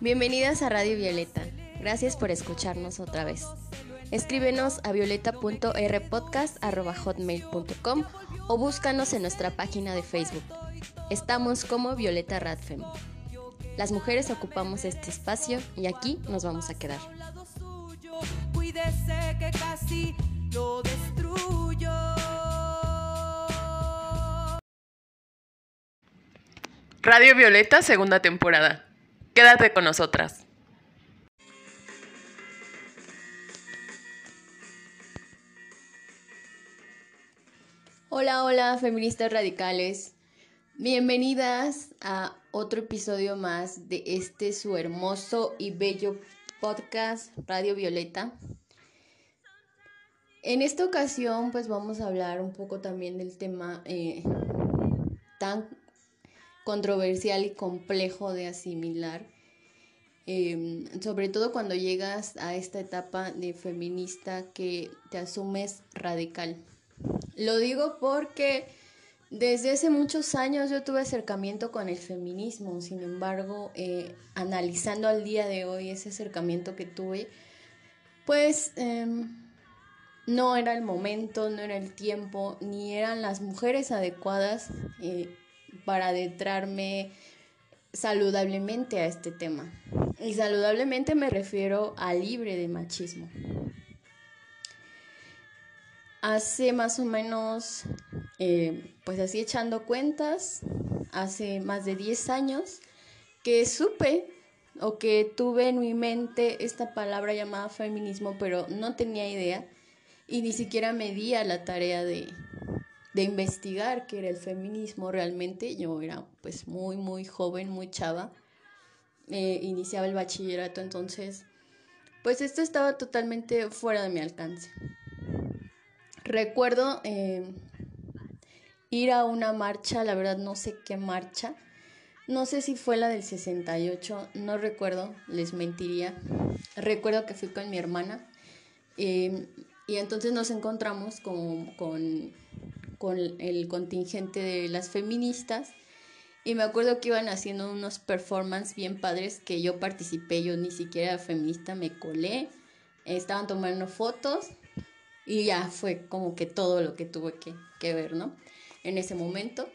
Bienvenidas a Radio Violeta. Gracias por escucharnos otra vez. Escríbenos a violeta.rpodcast.hotmail.com o búscanos en nuestra página de Facebook. Estamos como Violeta Radfem. Las mujeres ocupamos este espacio y aquí nos vamos a quedar. Cuídese que casi lo destruyo. Radio Violeta, segunda temporada. Quédate con nosotras. Hola, hola, feministas radicales. Bienvenidas a otro episodio más de este su hermoso y bello podcast Radio Violeta. En esta ocasión pues vamos a hablar un poco también del tema eh, tan controversial y complejo de asimilar, em, sobre todo cuando llegas a esta etapa de feminista que te asumes radical. Lo digo porque desde hace muchos años yo tuve acercamiento con el feminismo, sin embargo, eh, analizando al día de hoy ese acercamiento que tuve, pues em, no era el momento, no era el tiempo, ni eran las mujeres adecuadas eh, para adentrarme saludablemente a este tema. Y saludablemente me refiero a libre de machismo. Hace más o menos, eh, pues así echando cuentas, hace más de 10 años que supe o que tuve en mi mente esta palabra llamada feminismo, pero no tenía idea y ni siquiera me di a la tarea de, de investigar qué era el feminismo realmente. Yo era pues muy, muy joven, muy chava. Eh, iniciaba el bachillerato, entonces pues esto estaba totalmente fuera de mi alcance. Recuerdo eh, ir a una marcha, la verdad no sé qué marcha, no sé si fue la del 68, no recuerdo, les mentiría. Recuerdo que fui con mi hermana eh, y entonces nos encontramos con, con, con el contingente de las feministas y me acuerdo que iban haciendo unos performances bien padres que yo participé, yo ni siquiera feminista, me colé, estaban tomando fotos y ya fue como que todo lo que tuve que, ver, ¿no? En ese momento.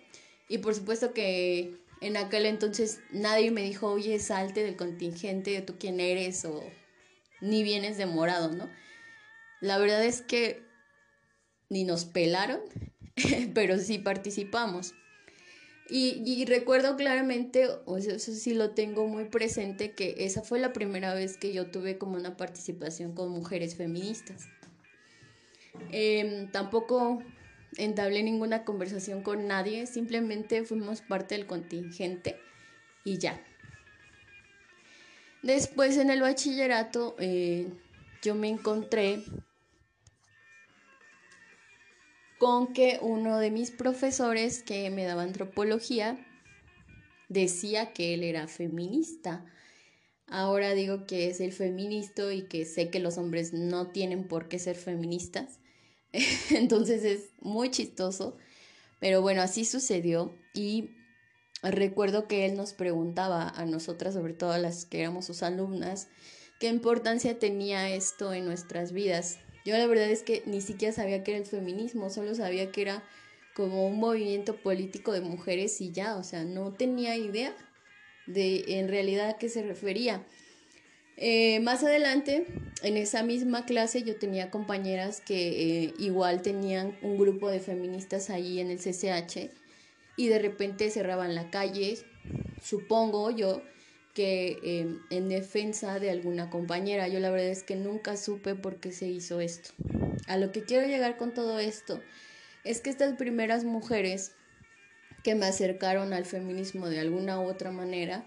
Y por supuesto que en aquel entonces nadie me dijo, oye, salte del contingente, tú quién eres, o ni vienes de morado, ¿no? La verdad es que ni nos pelaron, pero sí participamos. Y, recuerdo claramente, o eso sí lo tengo muy presente, que esa fue la primera vez que yo tuve como una participación con mujeres feministas. Em, tampoco entablé ninguna conversación con nadie, simplemente fuimos parte del contingente y ya. Después en el bachillerato eh, yo me encontré con que uno de mis profesores que me daba antropología decía que él era feminista. Ahora digo que es el feminista y que sé que los hombres no tienen por qué ser feministas. Entonces es muy chistoso, pero bueno, así sucedió y recuerdo que él nos preguntaba a nosotras, sobre todo a las que éramos sus alumnas, qué importancia tenía esto en nuestras vidas. Yo la verdad es que ni siquiera sabía que era el feminismo, solo sabía que era como un movimiento político de mujeres y ya, o sea, no tenía idea de en realidad a qué se refería. Eh, más adelante, en esa misma clase, yo tenía compañeras que eh, igual tenían un grupo de feministas ahí en el CCH y de repente cerraban la calle, supongo yo, que em, en defensa de alguna compañera. Yo la verdad es que nunca supe por qué se hizo esto. A lo que quiero llegar con todo esto es que estas primeras mujeres que me acercaron al feminismo de alguna u otra manera,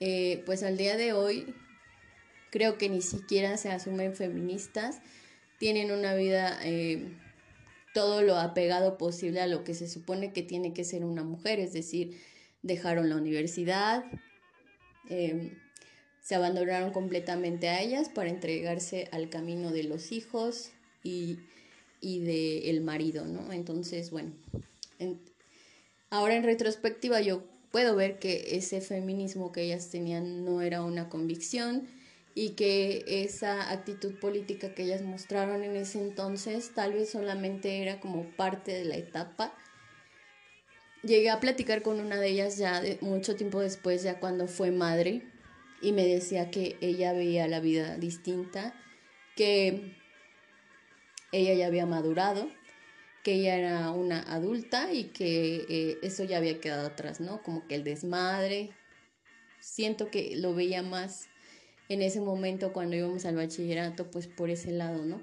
eh, pues al día de hoy creo que ni siquiera se asumen feministas, tienen una vida eh, todo lo apegado posible a lo que se supone que tiene que ser una mujer, es decir, dejaron la universidad, em, se abandonaron completamente a ellas para entregarse al camino de los hijos y, y del marido, ¿no? Entonces, bueno, ahora en retrospectiva yo puedo ver que ese feminismo que ellas tenían no era una convicción y que esa actitud política que ellas mostraron en ese entonces tal vez solamente era como parte de la etapa. Llegué a platicar con una de ellas ya mucho tiempo después, ya cuando fue madre, y me decía que ella veía la vida distinta, que ella ya había madurado, que ella era una adulta y que eh, eso ya había quedado atrás, ¿no? Como que el desmadre. Siento que lo veía más en ese momento cuando íbamos al bachillerato, pues por ese lado, ¿no?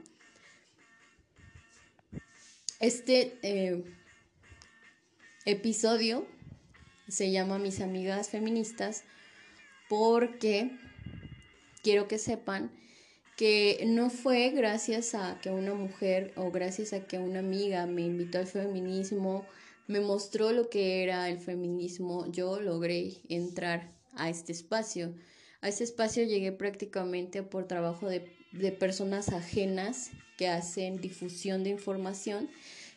Este eh, episodio se llama Mis amigas feministas porque quiero que sepan que no fue gracias a que una mujer o gracias a que una amiga me invitó al feminismo, me mostró lo que era el feminismo, yo logré entrar a este espacio. A este espacio llegué prácticamente por trabajo de, personas ajenas que hacen difusión de información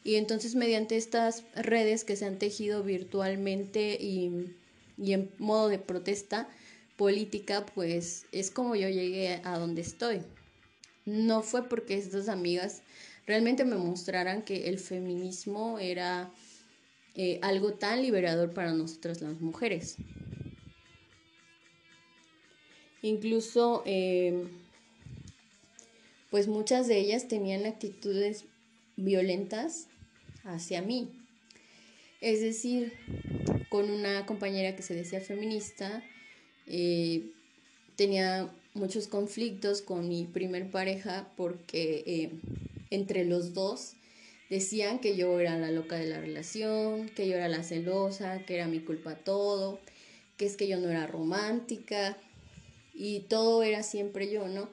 y entonces mediante estas redes que se han tejido virtualmente y, y en modo de protesta, política, pues es como yo llegué a donde estoy. No fue porque estas amigas realmente me mostraran que el feminismo era eh, algo tan liberador para nosotras las mujeres. Incluso, eh, pues muchas de ellas tenían actitudes violentas hacia mí. Es decir, con una compañera que se decía feminista, eh, tenía muchos conflictos con mi primer pareja porque eh, entre los dos decían que yo era la loca de la relación, que yo era la celosa, que era mi culpa todo, que es que yo no era romántica y todo era siempre yo, ¿no?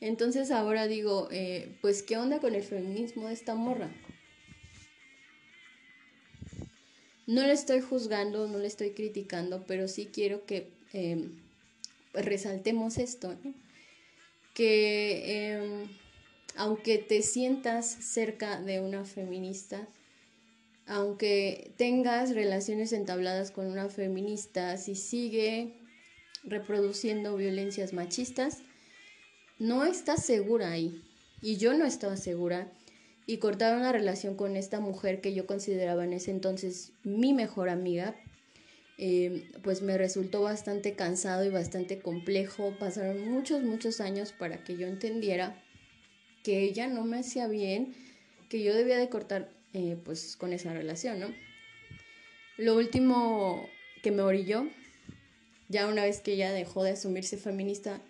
Entonces ahora digo, eh, pues ¿qué onda con el feminismo de esta morra? No le estoy juzgando, no le estoy criticando, pero sí quiero que Em, resaltemos esto, que em, aunque te sientas cerca de una feminista, aunque tengas relaciones entabladas con una feminista, si sigue reproduciendo violencias machistas, no estás segura ahí. Y yo no estaba segura. Y cortar una relación con esta mujer que yo consideraba en ese entonces mi mejor amiga, eh, pues me resultó bastante cansado y bastante complejo. Pasaron muchos, muchos años para que yo entendiera que ella no me hacía bien, que yo debía de cortar eh, pues con esa relación, ¿no? Lo último que me orilló, ya una vez que ella dejó de asumirse feminista,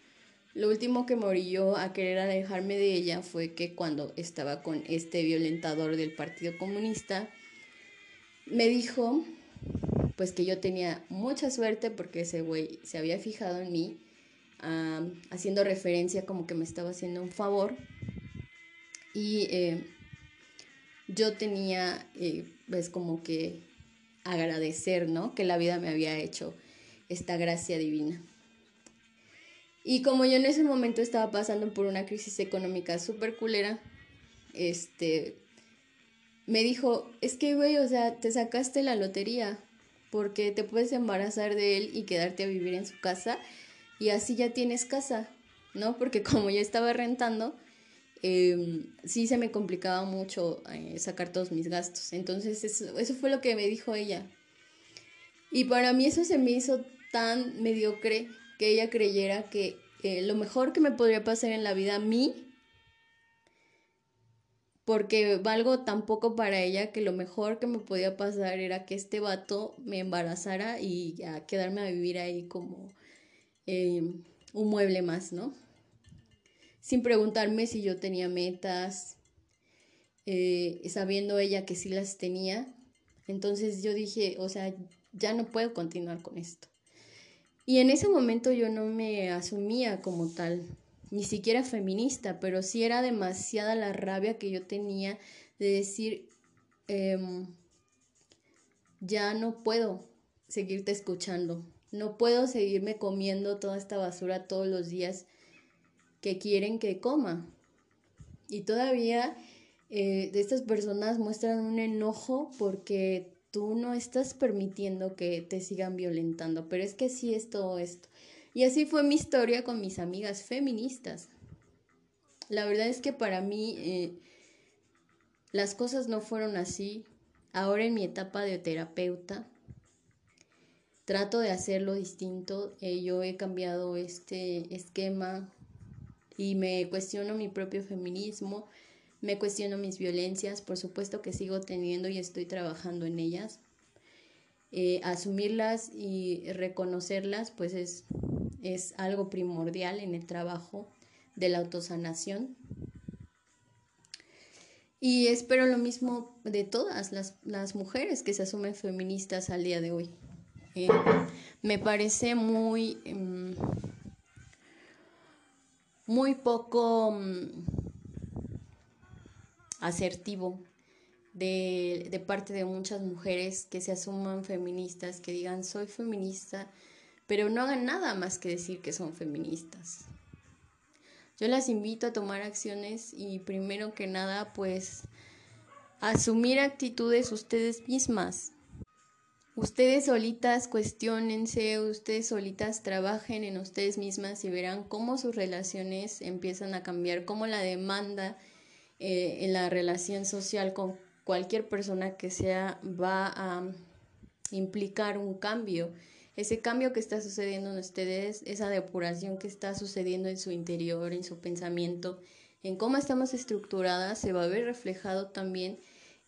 lo último que me orilló a querer alejarme de ella fue que cuando estaba con este violentador del Partido Comunista, me dijo pues que yo tenía mucha suerte porque ese güey se había fijado en mí, haciendo referencia como que me estaba haciendo un favor. Y eh, yo tenía, eh, pues como que agradecer, ¿no? Que la vida me había hecho esta gracia divina. Y como yo en ese momento estaba pasando por una crisis económica súper culera, este, me dijo, es que, güey, o sea, te sacaste la lotería, porque te puedes embarazar de él y quedarte a vivir en su casa y así ya tienes casa, ¿no? Porque como yo estaba rentando, em, sí se me complicaba mucho eh, sacar todos mis gastos. Entonces eso, eso fue lo que me dijo ella. Y para mí eso se me hizo tan mediocre que ella creyera que eh, lo mejor que me podría pasar en la vida a mí porque valgo tan poco para ella que lo mejor que me podía pasar era que este vato me embarazara y ya quedarme a vivir ahí como em, un mueble más, ¿no? Sin preguntarme si yo tenía metas, eh, sabiendo ella que sí las tenía. Entonces yo dije, o sea, ya no puedo continuar con esto. Y en ese momento yo no me asumía como tal, ni siquiera feminista, pero sí era demasiada la rabia que yo tenía de decir, em, ya no puedo seguirte escuchando, no puedo seguirme comiendo toda esta basura todos los días que quieren que coma. Y todavía eh, estas personas muestran un enojo porque tú no estás permitiendo que te sigan violentando, pero es que sí es todo esto. Y así fue mi historia con mis amigas feministas. La verdad es que para mí eh, las cosas no fueron así. Ahora en mi etapa de terapeuta, trato de hacerlo distinto. Eh, yo he cambiado este esquema y me cuestiono mi propio feminismo, me cuestiono mis violencias, por supuesto que sigo teniendo y estoy trabajando en ellas. Eh, asumirlas y reconocerlas, pues es, es algo primordial en el trabajo de la autosanación. Y espero lo mismo de todas las, las mujeres que se asumen feministas al día de hoy. Eh, me parece muy, em, muy poco mm, asertivo de, parte de muchas mujeres que se asuman feministas, que digan soy feminista, pero no hagan nada más que decir que son feministas. Yo las invito a tomar acciones y primero que nada pues asumir actitudes ustedes mismas, Ustedes solitas cuestionense, ustedes solitas trabajen en ustedes mismas y verán cómo sus relaciones empiezan a cambiar, cómo la demanda eh, en la relación social con cualquier persona que sea va a implicar un cambio. Ese cambio que está sucediendo en ustedes, esa depuración que está sucediendo en su interior, en su pensamiento, en cómo estamos estructuradas, se va a ver reflejado también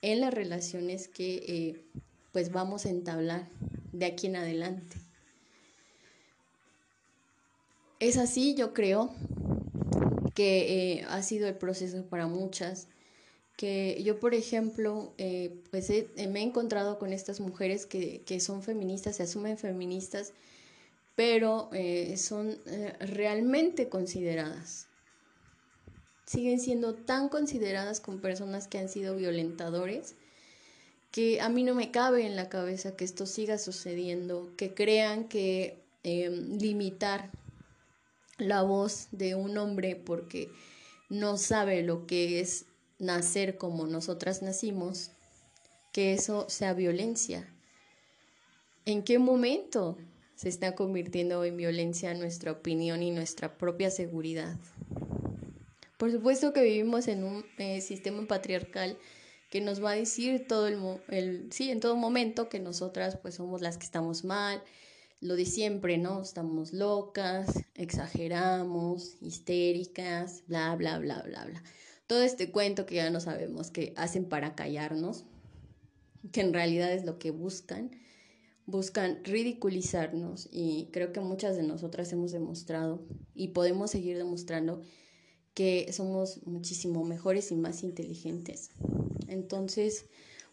en las relaciones que eh, pues vamos a entablar de aquí en adelante. Es así, yo creo, que eh, ha sido el proceso para muchas, que yo, por ejemplo, eh, pues me he encontrado con estas mujeres que, son feministas, se asumen feministas, pero eh, son realmente consideradas. Siguen siendo tan consideradas con personas que han sido violentadores que a mí no me cabe en la cabeza que esto siga sucediendo, que crean que limitar la voz de un hombre porque no sabe lo que es nacer como nosotras nacimos, que eso sea violencia. ¿En qué momento se está convirtiendo en violencia nuestra opinión y nuestra propia seguridad? Por supuesto que vivimos en un eh, sistema patriarcal que nos va a decir todo el, el, sí, en todo momento que nosotras pues somos las que estamos mal, lo de siempre, ¿no? Estamos locas, exageramos, histéricas, bla, bla, bla, bla, bla. Todo este cuento que ya no sabemos que hacen para callarnos, que en realidad es lo que buscan, buscan ridiculizarnos y creo que muchas de nosotras hemos demostrado y podemos seguir demostrando que somos muchísimo mejores y más inteligentes. Entonces,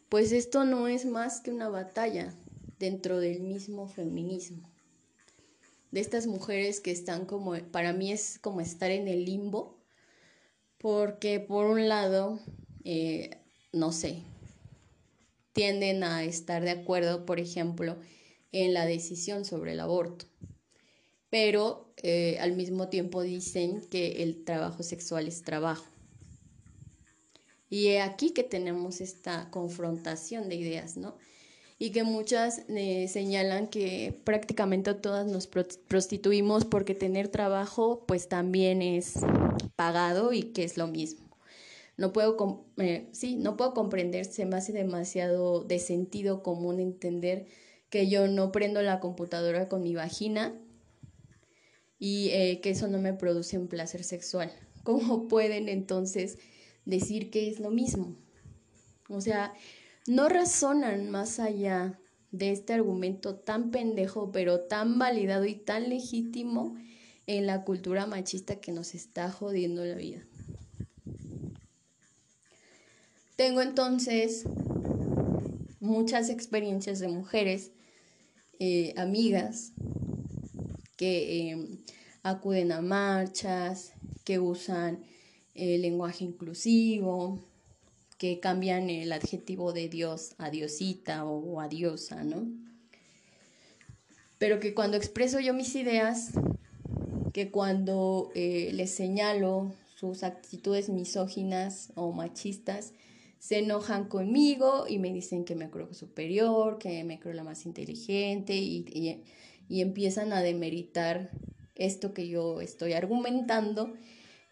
pues esto no es más que una batalla dentro del mismo feminismo. De estas mujeres que están como, para mí es como estar en el limbo, porque por un lado, eh, no sé, tienden a estar de acuerdo, por ejemplo, en la decisión sobre el aborto pero eh, al mismo tiempo dicen que el trabajo sexual es trabajo. Y aquí que tenemos esta confrontación de ideas, ¿no? Y que muchas eh, señalan que prácticamente todas nos prostituimos porque tener trabajo pues también es pagado y que es lo mismo. No puedo, eh, sí, no puedo comprender, se me hace demasiado de sentido común entender que yo no prendo la computadora con mi vagina y eh, que eso no me produce un placer sexual. ¿Cómo pueden entonces decir que es lo mismo? O sea, no razonan más allá de este argumento tan pendejo, pero tan validado y tan legítimo en la cultura machista que nos está jodiendo la vida. Tengo entonces muchas experiencias de mujeres, eh, amigas, que em, acuden a marchas, que usan el lenguaje inclusivo, que cambian el adjetivo de Dios a Diosita o a Diosa, ¿no? Pero que cuando expreso yo mis ideas, que cuando eh, les señalo sus actitudes misóginas o machistas, se enojan conmigo y me dicen que me creo superior, que me creo la más inteligente y, empiezan a demeritar esto que yo estoy argumentando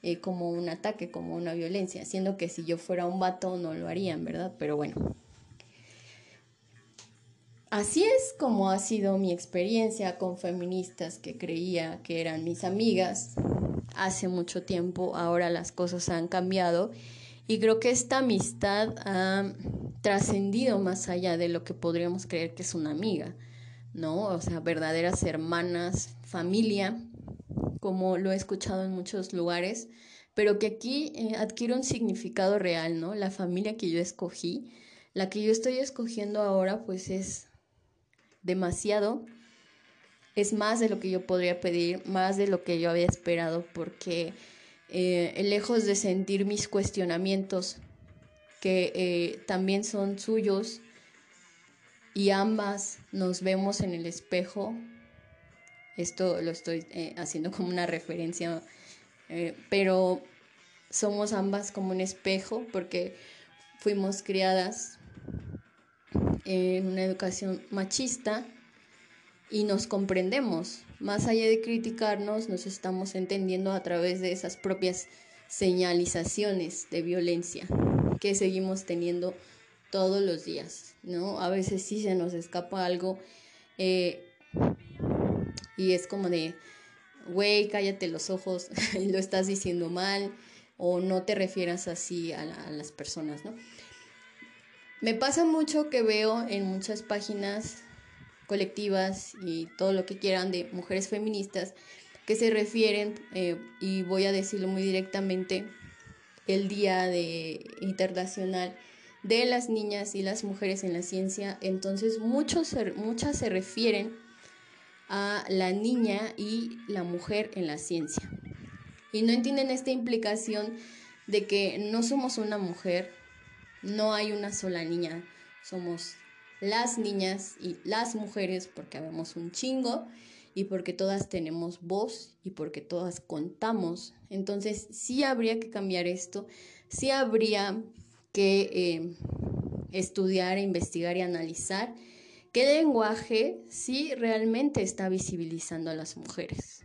eh, como un ataque, como una violencia, siendo que si yo fuera un vato no lo harían, ¿verdad? Pero bueno. Así es como ha sido mi experiencia con feministas que creía que eran mis amigas hace mucho tiempo, ahora las cosas han cambiado y creo que esta amistad ha trascendido más allá de lo que podríamos creer que es una amiga, ¿no? O sea, verdaderas hermanas, familia, como lo he escuchado en muchos lugares, pero que aquí eh, adquiere un significado real, ¿no? La familia que yo escogí, la que yo estoy escogiendo ahora, pues es demasiado, es más de lo que yo podría pedir, más de lo que yo había esperado, porque eh, lejos de sentir mis cuestionamientos, que eh, también son suyos, y ambas nos vemos en el espejo. Esto lo estoy eh, haciendo como una referencia, pero somos ambas como un espejo porque fuimos criadas en una educación machista y nos comprendemos. Más allá de criticarnos, nos estamos entendiendo a través de esas propias señalizaciones de violencia que seguimos teniendo todos los días, ¿no? A veces sí se nos escapa algo eh, y es como de, güey, cállate los ojos, lo estás diciendo mal o no te refieras así a, las personas, ¿no? Me pasa mucho que veo en muchas páginas colectivas y todo lo que quieran de mujeres feministas que se refieren, eh, y voy a decirlo muy directamente, el Día de Internacional de las Niñas y las Mujeres en la Ciencia. Entonces muchos, muchas se refieren a la niña y la mujer en la ciencia. Y no entienden esta implicación de que no somos una mujer, no hay una sola niña, somos las niñas y las mujeres porque habemos un chingo y porque todas tenemos voz y porque todas contamos. Entonces sí habría que cambiar esto, sí habría que eh, estudiar, investigar y analizar qué lenguaje sí realmente está visibilizando a las mujeres.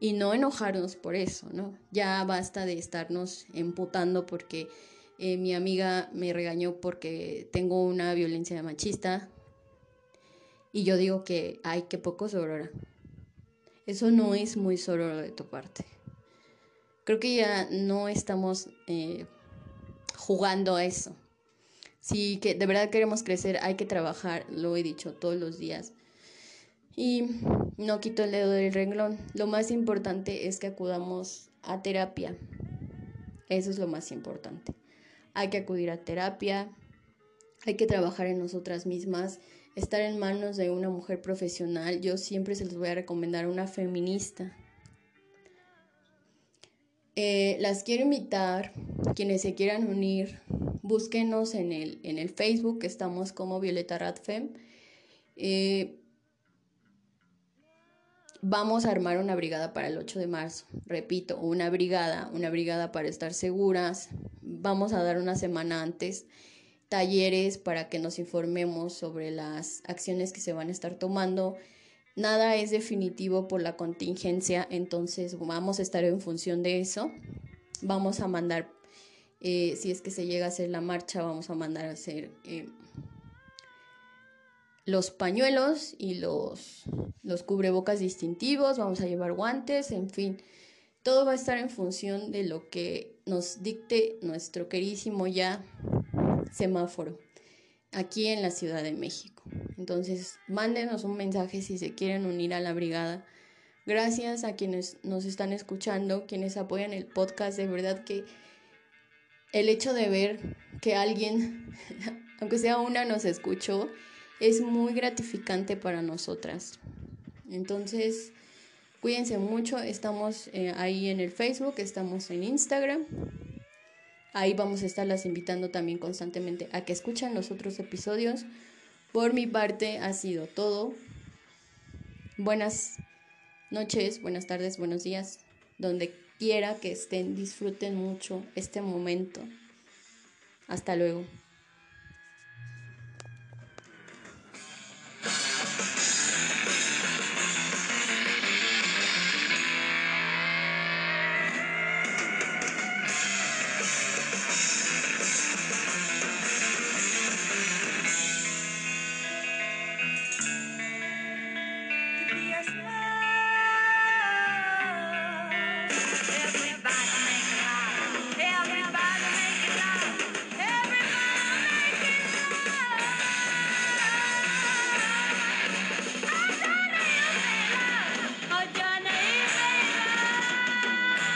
Y no enojarnos por eso, ¿no? Ya basta de estarnos emputando porque eh, mi amiga me regañó porque tengo una violencia machista. Y yo digo que, ay, qué poco sorora. Eso no es muy sororo de tu parte. Creo que ya no estamos eh, jugando a eso. Si que de verdad queremos crecer, hay que trabajar, lo he dicho todos los días. Y no quito el dedo del renglón. Lo más importante es que acudamos a terapia. Eso es lo más importante hay que acudir a terapia, hay que trabajar en nosotras mismas, estar en manos de una mujer profesional. Yo siempre se les voy a recomendar una feminista. Eh, las quiero invitar, quienes se quieran unir, búsquenos en el, en el Facebook, estamos como Violeta Radfem. Eh, vamos a armar una brigada para el 8 de marzo. Repito, una brigada, una brigada para estar seguras, vamos a dar una semana antes talleres para que nos informemos sobre las acciones que se van a estar tomando. Nada es definitivo por la contingencia, entonces vamos a estar en función de eso. Vamos a mandar, eh, si es que se llega a hacer la marcha, vamos a mandar a hacer eh, los pañuelos y los, los cubrebocas distintivos, vamos a llevar guantes, en fin. Todo va a estar en función de lo que nos dicte nuestro queridísimo ya semáforo aquí en la Ciudad de México. Entonces, mándenos un mensaje si se quieren unir a la brigada. Gracias a quienes nos están escuchando, quienes apoyan el podcast. De verdad que el hecho de ver que alguien, aunque sea una, nos escuchó, es muy gratificante para nosotras. Entonces, Cuídense mucho, estamos eh, ahí en el Facebook, estamos en Instagram. Ahí vamos a estarlas invitando también constantemente a que escuchen los otros episodios. Por mi parte ha sido todo. Buenas noches, buenas tardes, buenos días. Donde quiera que estén, disfruten mucho este momento. Hasta luego.